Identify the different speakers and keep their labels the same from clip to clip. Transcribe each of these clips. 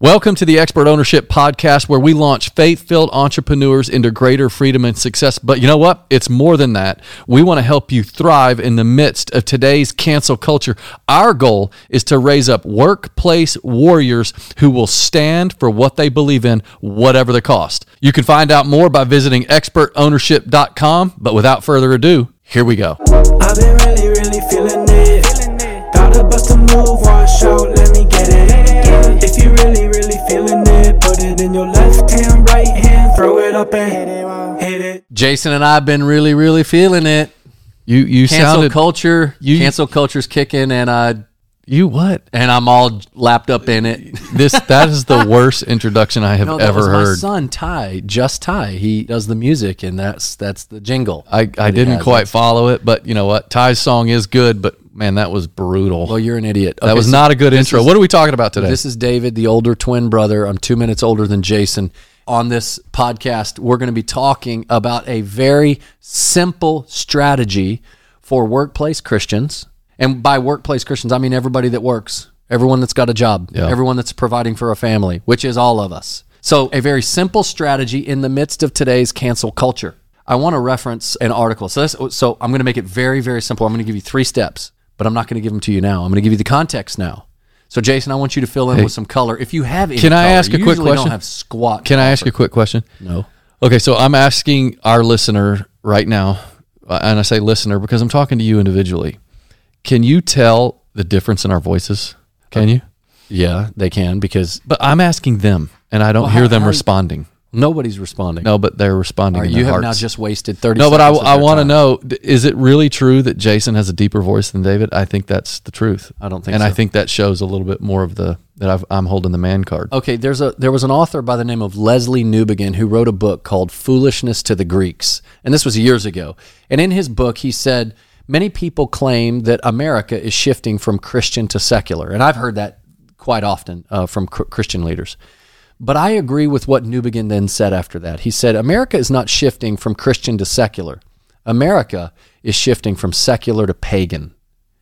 Speaker 1: Welcome to the Expert Ownership Podcast, where we launch faith filled entrepreneurs into greater freedom and success. But you know what? It's more than that. We want to help you thrive in the midst of today's cancel culture. Our goal is to raise up workplace warriors who will stand for what they believe in, whatever the cost. You can find out more by visiting expertownership.com. But without further ado, here we go.
Speaker 2: Gotta bust a move, wash out, let me get it. If you really, really feeling it, put it in your left hand, right hand, throw it up and hit it.
Speaker 3: Jason and I have been really, really feeling it.
Speaker 1: You you
Speaker 3: Cancel
Speaker 1: sounded
Speaker 3: culture,
Speaker 1: you-
Speaker 3: cancel culture's kicking, and uh,
Speaker 1: you what?
Speaker 3: and I'm all lapped up in it.
Speaker 1: This that is the worst introduction I have
Speaker 3: No, that
Speaker 1: ever
Speaker 3: was my
Speaker 1: heard.
Speaker 3: son Ty, just Ty. He does the music, and that's that's the jingle.
Speaker 1: I, I didn't quite follow it, but you know what? Ty's song is good, but man, that was brutal.
Speaker 3: Well, you're an idiot.
Speaker 1: that was
Speaker 3: so
Speaker 1: not a good intro.
Speaker 3: is-
Speaker 1: what are we talking about today?
Speaker 3: This is David, the older twin brother. I'm two minutes older than Jason. On this podcast, we're going to be talking about a very simple strategy for workplace Christians. And by workplace Christians, I mean everybody that works, everyone that's got a job,
Speaker 1: Yeah.
Speaker 3: everyone that's providing for a family, which is all of us. So, a very simple strategy in the midst of today's cancel culture. I want to reference an article. So, this, so I'm going to make it very, very simple. I'm going to give you three steps, but I'm not going to give them to you now. I'm going to give you the context now. So, Jason, I want you to fill in with some color. If you have any
Speaker 1: Can I
Speaker 3: color,
Speaker 1: ask a
Speaker 3: you
Speaker 1: quick question?
Speaker 3: Don't have squat.
Speaker 1: Can I ask you a quick question?
Speaker 3: No.
Speaker 1: Okay, so I'm asking our listener right now, uh, and I say listener because I'm talking to you individually. Can you tell the difference in our voices? Can you?
Speaker 3: Yeah, they can because
Speaker 1: But I'm asking them, and I don't
Speaker 3: Well,
Speaker 1: hear
Speaker 3: how-
Speaker 1: them
Speaker 3: how-
Speaker 1: responding.
Speaker 3: Nobody's responding.
Speaker 1: No, but they're responding.
Speaker 3: Right, you have now just wasted 30
Speaker 1: No, but I, I want to know: is it really true that Jason has a deeper voice than David? I think that's the truth.
Speaker 3: I don't think
Speaker 1: and I think that shows a little bit more of the that I've, I'm holding the man card.
Speaker 3: Okay, there's a there was an author by the name of Lesslie Newbigin who wrote a book called Foolishness to the Greeks, and this was years ago. And in his book, he said many people claim that America is shifting from Christian to secular, and I've heard that quite often uh, from cr- Christian leaders. But I agree with what Newbigin then said after that. He said America is not shifting from Christian to secular. America is shifting from secular to pagan.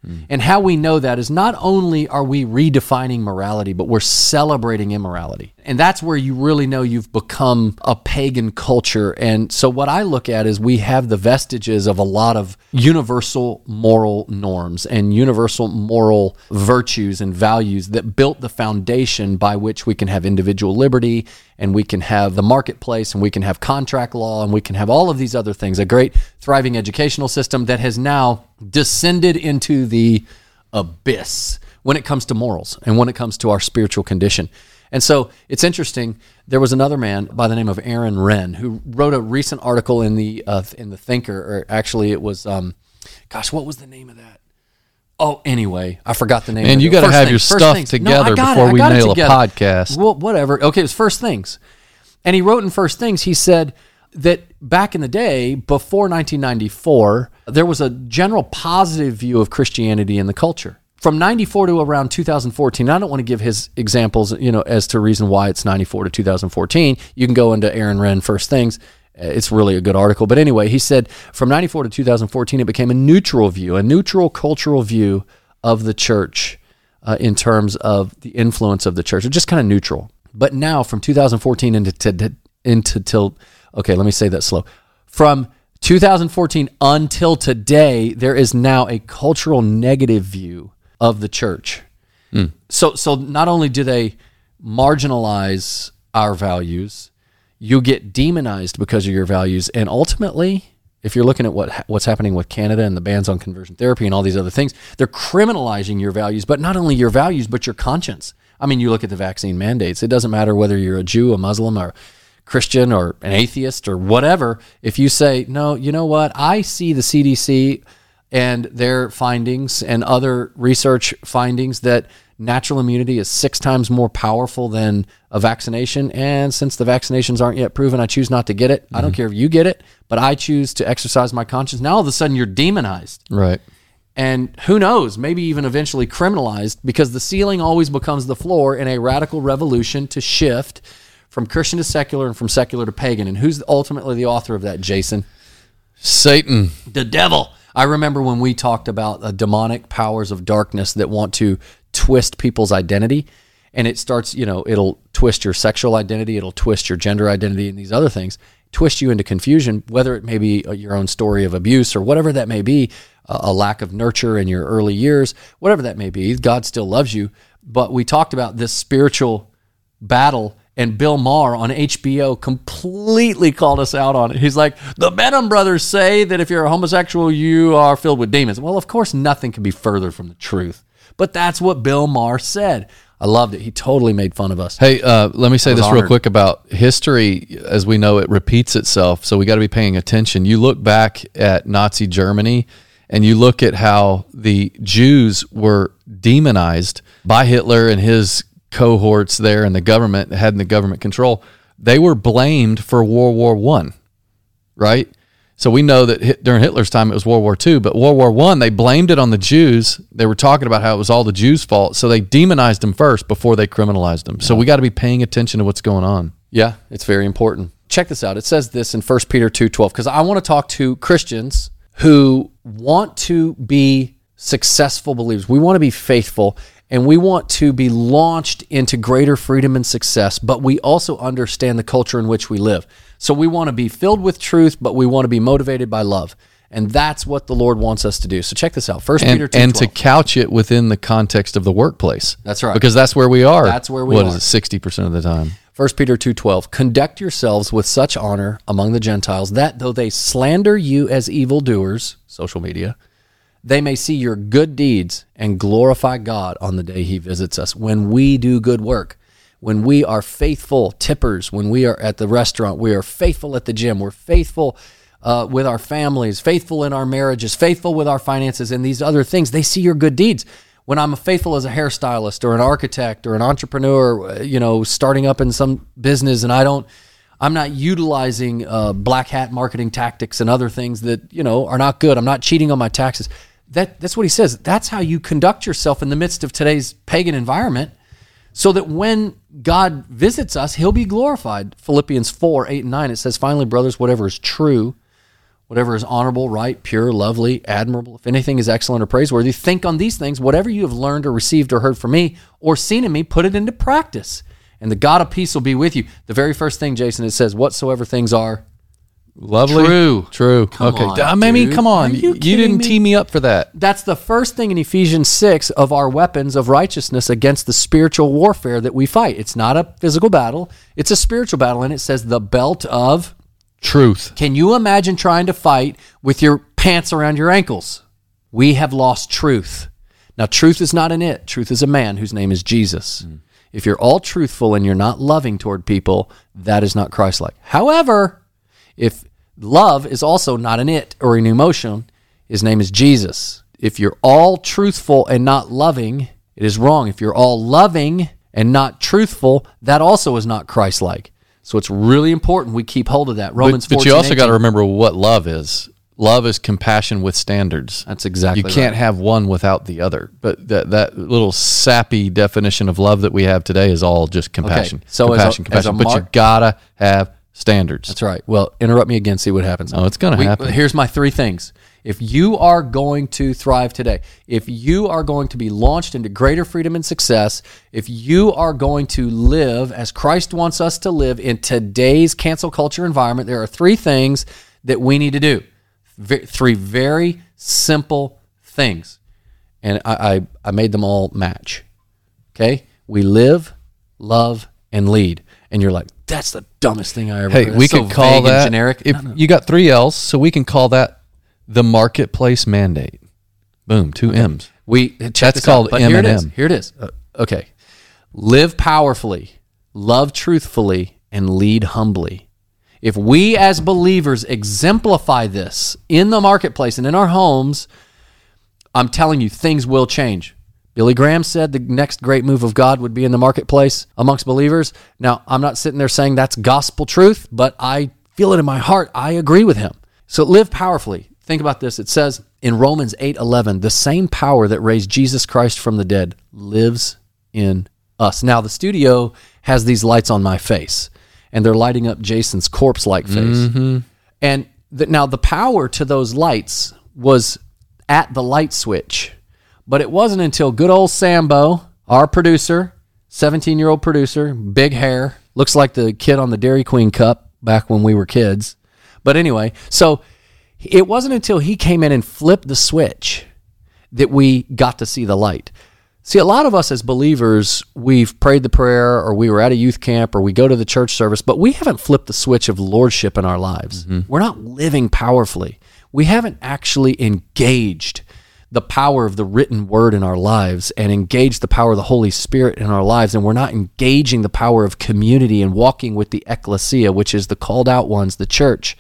Speaker 3: Mm. And how we know that is not only are we redefining morality, but we're celebrating immorality. And that's where you really know you've become a pagan culture. And so, what I look at is we have the vestiges of a lot of universal moral norms and universal moral virtues and values that built the foundation by which we can have individual liberty and we can have the marketplace and we can have contract law and we can have all of these other things. A great, thriving educational system that has now descended into the abyss when it comes to morals and when it comes to our spiritual condition. And so it's interesting. There was another man by the name of Aaron Renn who wrote a recent article in the uh, in the Thinker, or actually it was, um, gosh, what was the name of that? Oh, anyway, I forgot the name.
Speaker 1: Man,
Speaker 3: of
Speaker 1: you gotta have
Speaker 3: Things,
Speaker 1: your stuff
Speaker 3: Things.
Speaker 1: Together
Speaker 3: I got it.
Speaker 1: before we nail a podcast.
Speaker 3: Well, whatever. Okay, it was First Things. And he wrote in First Things, he said that back in the day, before 1994, there was a general positive view of Christianity in the culture. From 94 to around 2014, I don't want to give his examples, you know, as to reason why it's 94 to 2014. You can go into Aaron Renn First Things. It's really a good article. But anyway, he said from 94 to 2014, it became a neutral view, a neutral cultural view of the church uh, in terms of the influence of the church. It's just kind of neutral. But now, from 2014 into to, into till okay, let me say that slow. From 2014 until today, there is now a cultural negative view of the church. Hmm. So, so not only do they marginalize our values, you get demonized because of your values, and ultimately, if you're looking at what what's happening with Canada and the bans on conversion therapy and all these other things, they're criminalizing your values, but not only your values, but your conscience. I mean, you look at the vaccine mandates. It doesn't matter whether you're a Jew, a Muslim, or Christian, or an atheist, or whatever. If you say, no, you know what? I see the CDC and their findings and other research findings that natural immunity is six times more powerful than a vaccination. And since the vaccinations aren't yet proven, I choose not to get it. I don't mm-hmm. care if you get it, but I choose to exercise my conscience. Now all of a sudden you're demonized.
Speaker 1: Right.
Speaker 3: And who knows, maybe even eventually criminalized because the ceiling always becomes the floor in a radical revolution to shift from Christian to secular and from secular to pagan. And who's ultimately the author of that, Jason?
Speaker 1: Satan.
Speaker 3: the devil. I remember when we talked about the demonic powers of darkness that want to twist people's identity. and it starts, you know, it'll twist your sexual identity, it'll twist your gender identity, and these other things, twist you into confusion. Whether it may be uh, your own story of abuse or whatever that may be, a a lack of nurture in your early years, whatever that may be, God still loves you. But we talked about this spiritual battle and Bill Maher on HBO completely called us out on it. He's like, the Benham brothers say that if you're a homosexual, you are filled with demons. Well, of course, nothing can be further from the truth. But that's what Bill Maher said. I loved it. He totally made fun of us.
Speaker 1: Hey, uh, let me say this real quick about history. As we know, it repeats itself. So we got to be paying attention. You look back at Nazi Germany and you look at how the Jews were demonized by Hitler and his cohorts there and the government had the government control. They were blamed for World War One, right? So we know that during Hitler's time it was World War II, but World War One they blamed it on the Jews. They were talking about how it was all the Jews' fault, so they demonized them first before they criminalized them. So we got to be paying attention to what's going on.
Speaker 3: Yeah, it's very important. Check this out. It says this in 1 Peter 2:12 because I want to talk to Christians who want to be successful believers. We want to be faithful and we want to be launched into greater freedom and success, but we also understand the culture in which we live. So we want to be filled with truth, but we want to be motivated by love. And that's what the Lord wants us to do. So check this out. 1 Peter
Speaker 1: And,
Speaker 3: 2:12.
Speaker 1: and to couch it within the context of the workplace.
Speaker 3: That's right.
Speaker 1: Because that's where we are.
Speaker 3: That's where we
Speaker 1: What
Speaker 3: are.
Speaker 1: is it, sixty percent of the time?
Speaker 3: 1 Peter 2:12 Conduct yourselves with such honor among the Gentiles that though they slander you as evildoers, social media, they may see your good deeds and glorify God on the day he visits us. When we do good work, when we are faithful tippers, when we are at the restaurant, we are faithful at the gym, we're faithful uh, with our families, faithful in our marriages, faithful with our finances, and these other things, they see your good deeds. When I'm faithful as a hairstylist or an architect or an entrepreneur, uh, you know, starting up in some business, and I don't, I'm not utilizing uh, black hat marketing tactics and other things that you know are not good. I'm not cheating on my taxes. That that's what he says. That's how you conduct yourself in the midst of today's pagan environment so that when God visits us, he'll be glorified. Philippians 4 8 and 9, it says, Finally, brothers, whatever is true, whatever is honorable, right, pure, lovely, admirable, if anything is excellent or praiseworthy, think on these things. Whatever you have learned or received or heard from me or seen in me, put it into practice. And the God of peace will be with you. The very first thing, Jason, it says, Whatsoever things are.
Speaker 1: Lovely.
Speaker 3: True.
Speaker 1: True.
Speaker 3: Come
Speaker 1: okay.
Speaker 3: on, uh,
Speaker 1: I mean,
Speaker 3: dude.
Speaker 1: come on.
Speaker 3: Are you
Speaker 1: you didn't
Speaker 3: me?
Speaker 1: tee me up for that.
Speaker 3: That's the first thing in Ephesians 6 of our weapons of righteousness against the spiritual warfare that we fight. It's not a physical battle, it's a spiritual battle. And it says the belt of
Speaker 1: Truth.
Speaker 3: Can you imagine trying to fight with your pants around your ankles? We have lost truth. Now, truth is not an it, truth is a man whose name is Jesus. Mm. If you're all truthful and you're not loving toward people, that is not Christ like. However, if love is also not an it or an emotion, his name is Jesus. If you're all truthful and not loving, it is wrong. If you're all loving and not truthful, that also is not Christ like. So it's really important we keep hold of that. Romans
Speaker 1: But, but you also got to remember what love is. Love is compassion with standards.
Speaker 3: That's exactly
Speaker 1: You can't
Speaker 3: right.
Speaker 1: have one without the other. But that that little sappy definition of love that we have today is all just compassion. Okay.
Speaker 3: so as a-
Speaker 1: compassion,
Speaker 3: as a
Speaker 1: compassion. but you gotta have standards.
Speaker 3: That's right. Well, interrupt me again, see what happens.
Speaker 1: Oh, it's gonna
Speaker 3: We-
Speaker 1: happen.
Speaker 3: Here's my three things. If you are going to thrive today, if you are going to be launched into greater freedom and success, if you are going to live as Christ wants us to live in today's cancel culture environment, there are three things that we need to do. Ve- three very simple things. And I, I, I made them all match. Okay? We live, love, and lead. And you're like, that's the dumbest thing I ever
Speaker 1: Hey,
Speaker 3: heard.
Speaker 1: we
Speaker 3: so
Speaker 1: could call
Speaker 3: and
Speaker 1: that
Speaker 3: generic.
Speaker 1: If you got three L's, so we can call that the marketplace mandate. Boom, two M's.
Speaker 3: We
Speaker 1: That's called
Speaker 3: it is.
Speaker 1: M&M.
Speaker 3: Here it is. Uh, okay, live powerfully, love truthfully, and lead humbly. If we as believers exemplify this in the marketplace and in our homes, I'm telling you, things will change. Billy Graham said the next great move of God would be in the marketplace amongst believers. Now, I'm not sitting there saying that's gospel truth, but I feel it in my heart. I agree with him. So live powerfully. Think about this. It says in Romans 8:11, the same power that raised Jesus Christ from the dead lives in us. Now, the studio has these lights on my face, and they're lighting up Jason's corpse-like face. Mm-hmm. And the, now the power to those lights was at the light switch. But it wasn't until good old Sambo, our producer, 17 year old producer, big hair, looks like the kid on the Dairy Queen cup back when we were kids. But anyway, so it wasn't until he came in and flipped the switch that we got to see the light. See, a lot of us as believers, we've prayed the prayer or we were at a youth camp or we go to the church service, but we haven't flipped the switch of lordship in our lives. Mm-hmm. We're not living powerfully. We haven't actually engaged the power of the written word in our lives and engage the power of the Holy Spirit in our lives. And we're not engaging the power of community and walking with the ecclesia, which is the called out ones, the church,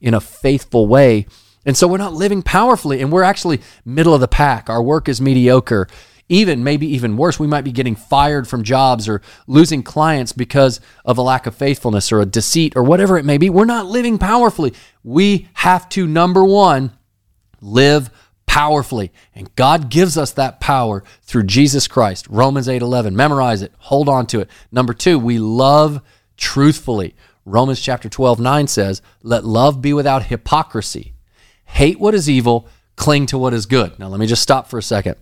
Speaker 3: in a faithful way. And so we're not living powerfully and we're actually middle of the pack. Our work is mediocre. Even maybe even worse, we might be getting fired from jobs or losing clients because of a lack of faithfulness or a deceit or whatever it may be. We're not living powerfully. We have to, number one, live powerfully. And God gives us that power through Jesus Christ. Romans 8:11. Memorize it. Hold on to it. Number 2, we love truthfully. Romans chapter 12, 9 says, Let love be without hypocrisy. Hate what is evil, cling to what is good. Now, let me just stop for a second.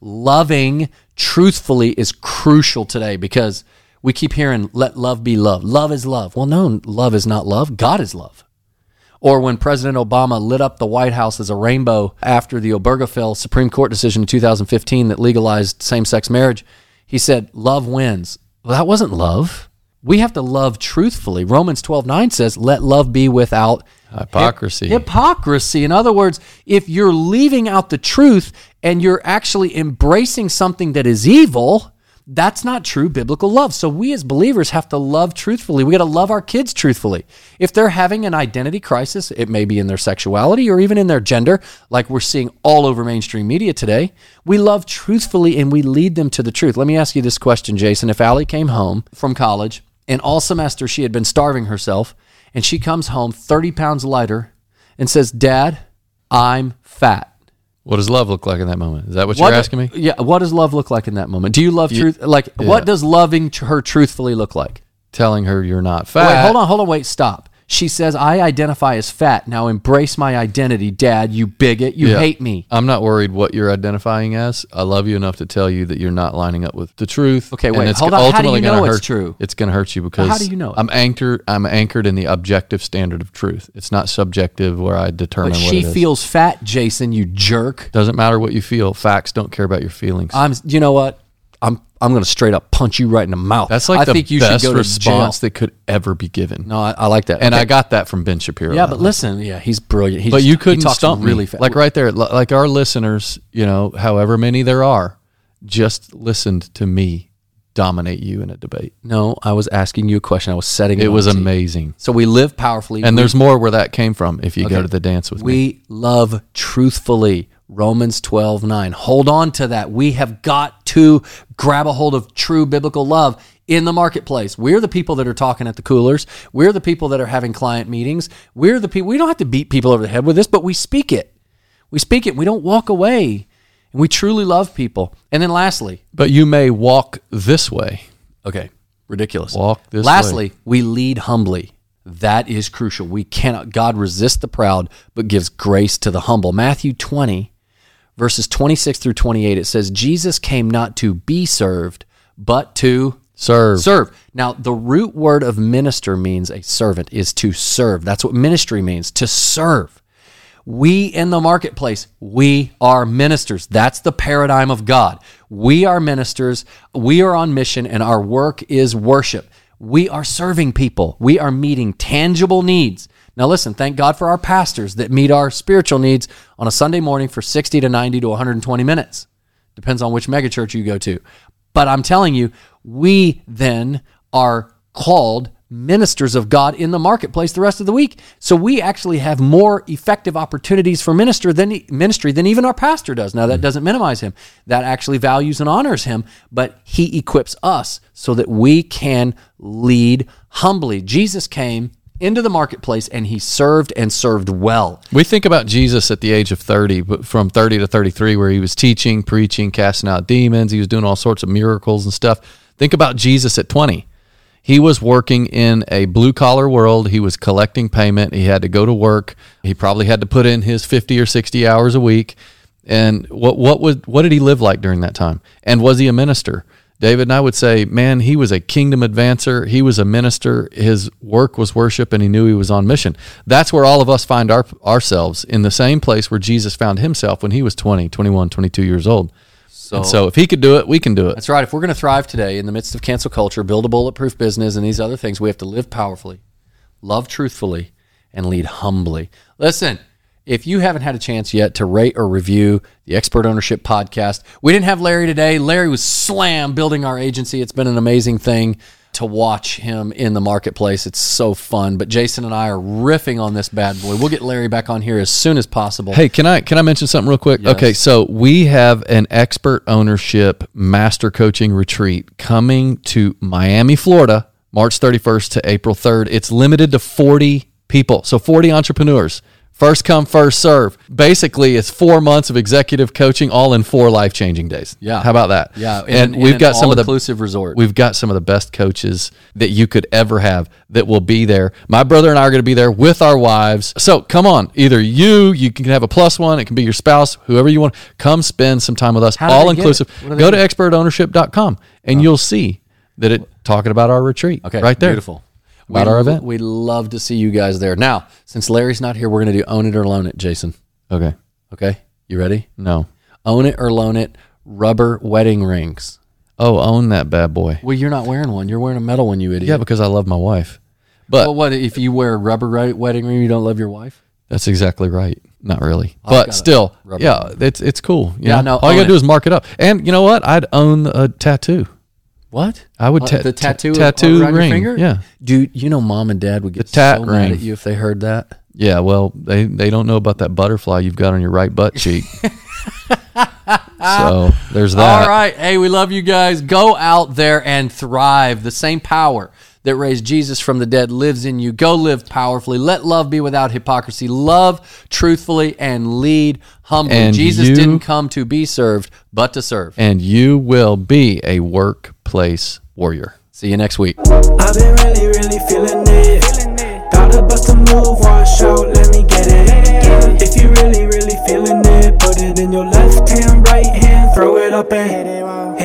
Speaker 3: Loving truthfully is crucial today because we keep hearing, let love be love. Love is love. Well, no, love is not love. God is love. Or when President Obama lit up the White House as a rainbow after the Obergefell Supreme Court decision in 2015 that legalized same sex marriage, he said, Love wins. Well, that wasn't love. We have to love truthfully. Romans 12 9 says, Let love be without
Speaker 1: Hypocrisy.
Speaker 3: hypocrisy. In other words, if you're leaving out the truth and you're actually embracing something that is evil, that's not true biblical love. So we as believers have to love truthfully. We got to love our kids truthfully. If they're having an identity crisis, it may be in their sexuality or even in their gender, like we're seeing all over mainstream media today. We love truthfully and we lead them to the truth. Let me ask you this question, Jason. If Allie came home from college and all semester she had been starving herself and she comes home 30 pounds lighter and says, Dad, I'm fat.
Speaker 1: What does love look like in that moment? Is that what,
Speaker 3: What
Speaker 1: you're asking me?
Speaker 3: Yeah. What does love look like in that moment? Do you love truth? Like,
Speaker 1: yeah.
Speaker 3: what does loving her truthfully look like?
Speaker 1: Telling her you're not fat.
Speaker 3: Wait, hold on, hold on, wait, stop. She says, I identify as fat. Now embrace my identity, Dad. You bigot. You
Speaker 1: Yeah.
Speaker 3: hate me.
Speaker 1: I'm not worried what you're identifying as. I love you enough to tell you that you're not lining up with the truth.
Speaker 3: Okay, wait,
Speaker 1: it's
Speaker 3: hold on. How do
Speaker 1: ultimately
Speaker 3: you
Speaker 1: gonna
Speaker 3: know it's
Speaker 1: hurt-
Speaker 3: true?
Speaker 1: It's going to hurt you because
Speaker 3: how do you know it?
Speaker 1: I'm anchored. I'm anchored in the objective standard of truth. It's not subjective where I determine
Speaker 3: But
Speaker 1: what
Speaker 3: she
Speaker 1: it is.
Speaker 3: feels fat, Jason, you jerk.
Speaker 1: Doesn't matter what you feel. Facts don't care about your feelings.
Speaker 3: I'm, you know what? I'm, going to straight up punch you right in the mouth.
Speaker 1: That's like
Speaker 3: I
Speaker 1: the
Speaker 3: think you
Speaker 1: best
Speaker 3: should go
Speaker 1: response
Speaker 3: jail.
Speaker 1: that could ever be given.
Speaker 3: No, I, I like that.
Speaker 1: and
Speaker 3: Okay.
Speaker 1: I got that from Ben Shapiro.
Speaker 3: yeah, but listen, yeah, he's brilliant. He
Speaker 1: but
Speaker 3: just-
Speaker 1: you couldn't stump
Speaker 3: really fast.
Speaker 1: Like right there, like our listeners, you know, however many there are, just listened to me dominate you in a debate.
Speaker 3: No, I was asking you a question. I was setting
Speaker 1: It
Speaker 3: on
Speaker 1: was amazing.
Speaker 3: So we live powerfully.
Speaker 1: And
Speaker 3: We-
Speaker 1: there's more where that came from if you go to the dance with me.
Speaker 3: we love truthfully. Romans 12, 9. Hold on to that. We have got to grab a hold of true biblical love in the marketplace. We're the people that are talking at the coolers. We're the people that are having client meetings. We're the people, we don't have to beat people over the head with this, but we speak it. We speak it. We don't walk away. And we truly love people. And then lastly,
Speaker 1: But you may walk this way.
Speaker 3: Okay. Ridiculous.
Speaker 1: Walk this
Speaker 3: Lastly, we lead humbly. That is crucial. We cannot, God resists the proud, but gives grace to the humble. Matthew 20, verses 26 through 28, it says, Jesus came not to be served, but to
Speaker 1: Serve.
Speaker 3: serve. Now, the root word of minister means a servant, is to serve. That's what ministry means, to serve. We in the marketplace, we are ministers. That's the paradigm of God. We are ministers. We are on mission, and our work is worship. We are serving people. We are meeting tangible needs. Now, listen, thank God for our pastors that meet our spiritual needs on a Sunday morning for 60 to 90 to 120 minutes. Depends on which megachurch you go to. But I'm telling you, we then are called ministers of God in the marketplace the rest of the week. So we actually have more effective opportunities for minister than ministry than even our pastor does. Now that mm-hmm. doesn't minimize him. That actually values and honors him, but he equips us so that we can lead humbly. Jesus came into the marketplace and he served and served well.
Speaker 1: We think about Jesus at the age of 30, but from 30 to 33, where he was teaching, preaching, casting out demons. He was doing all sorts of miracles and stuff. Think about Jesus at 20. He was working in a blue collar world. He was collecting payment. He had to go to work. He probably had to put in his 50 or 60 hours a week. And what, what, would, what did he live like during that time? And was he a minister? David, and I would say, man, he was a kingdom advancer. He was a minister. His work was worship, and he knew he was on mission. That's where all of us find our, ourselves in the same place where Jesus found himself when he was 20, 21, 22 years old.
Speaker 3: So,
Speaker 1: And so if he could do it, we can do it.
Speaker 3: that's right. If we're going to thrive today in the midst of cancel culture, build a bulletproof business, and these other things, we have to live powerfully, love truthfully, and lead humbly. Listen, if you haven't had a chance yet to rate or review the Expert Ownership Podcast, we didn't have Larry today. Larry was slam building our agency. It's been an amazing thing to watch him in the marketplace. It's so fun. But Jason and I are riffing on this bad boy. We'll get Larry back on here as soon as possible.
Speaker 1: Hey, can I can I mention something real quick? Okay, so we have an expert ownership master coaching retreat coming to Miami, Florida, March 31st to April 3rd. It's limited to 40 people. So 40 entrepreneurs. First come, first serve. Basically, it's four months of executive coaching, all in four life changing days.
Speaker 3: Yeah.
Speaker 1: how about that?
Speaker 3: Yeah, in
Speaker 1: and we've got some of the
Speaker 3: all-inclusive resort.
Speaker 1: We've got some of the best coaches that you could ever have that will be there. My brother and I are going to be there with our wives. So come on, either you, you can have a plus one, it can be your spouse, whoever you want. Come spend some time with us, all inclusive.
Speaker 3: What do they
Speaker 1: Go to expertownership.com and oh. you'll see that it talking about our retreat.
Speaker 3: Okay,
Speaker 1: right there.
Speaker 3: Beautiful.
Speaker 1: About
Speaker 3: We'd
Speaker 1: our event.
Speaker 3: We'd love to see you guys there. Now, since Larry's not here, we're going to do own it or loan it, Jason.
Speaker 1: Okay.
Speaker 3: Okay, you ready?
Speaker 1: No.
Speaker 3: Own it or loan it. Rubber wedding rings.
Speaker 1: Oh, own that bad boy.
Speaker 3: Well, you're not wearing one. You're wearing a metal one, you idiot.
Speaker 1: Yeah, because I love my wife. But
Speaker 3: Well, what if you wear a rubber ri- wedding ring? You don't love your wife?
Speaker 1: That's exactly right. Not really,
Speaker 3: a
Speaker 1: but still, yeah, it's it's cool. you
Speaker 3: Yeah,
Speaker 1: know?
Speaker 3: no,
Speaker 1: all you gotta
Speaker 3: it.
Speaker 1: do is mark it up. And you know what? I'd own a tattoo.
Speaker 3: What?
Speaker 1: I would
Speaker 3: Uh,
Speaker 1: ta-
Speaker 3: the
Speaker 1: ta-
Speaker 3: tattoo
Speaker 1: tattoo
Speaker 3: around
Speaker 1: ring,
Speaker 3: your finger.
Speaker 1: yeah.
Speaker 3: dude. You know, mom and dad would get
Speaker 1: tat
Speaker 3: so
Speaker 1: ring.
Speaker 3: mad at you if they heard that.
Speaker 1: Yeah, well, they they don't know about that butterfly you've got on your right butt cheek. so there's that.
Speaker 3: All right. Hey, we love you guys. Go out there and thrive. The same power that raised Jesus from the dead lives in you. Go live powerfully. Let love be without hypocrisy. Love truthfully and lead humbly.
Speaker 1: And
Speaker 3: Jesus
Speaker 1: you-
Speaker 3: didn't come to be served, but to serve.
Speaker 1: And you will be a place warrior.
Speaker 3: See you next week.
Speaker 2: I've been really, really feeling it. A move, wash out, let me get it. If you really, really feeling it, put it in your left hand, right hand, throw it up and hit it.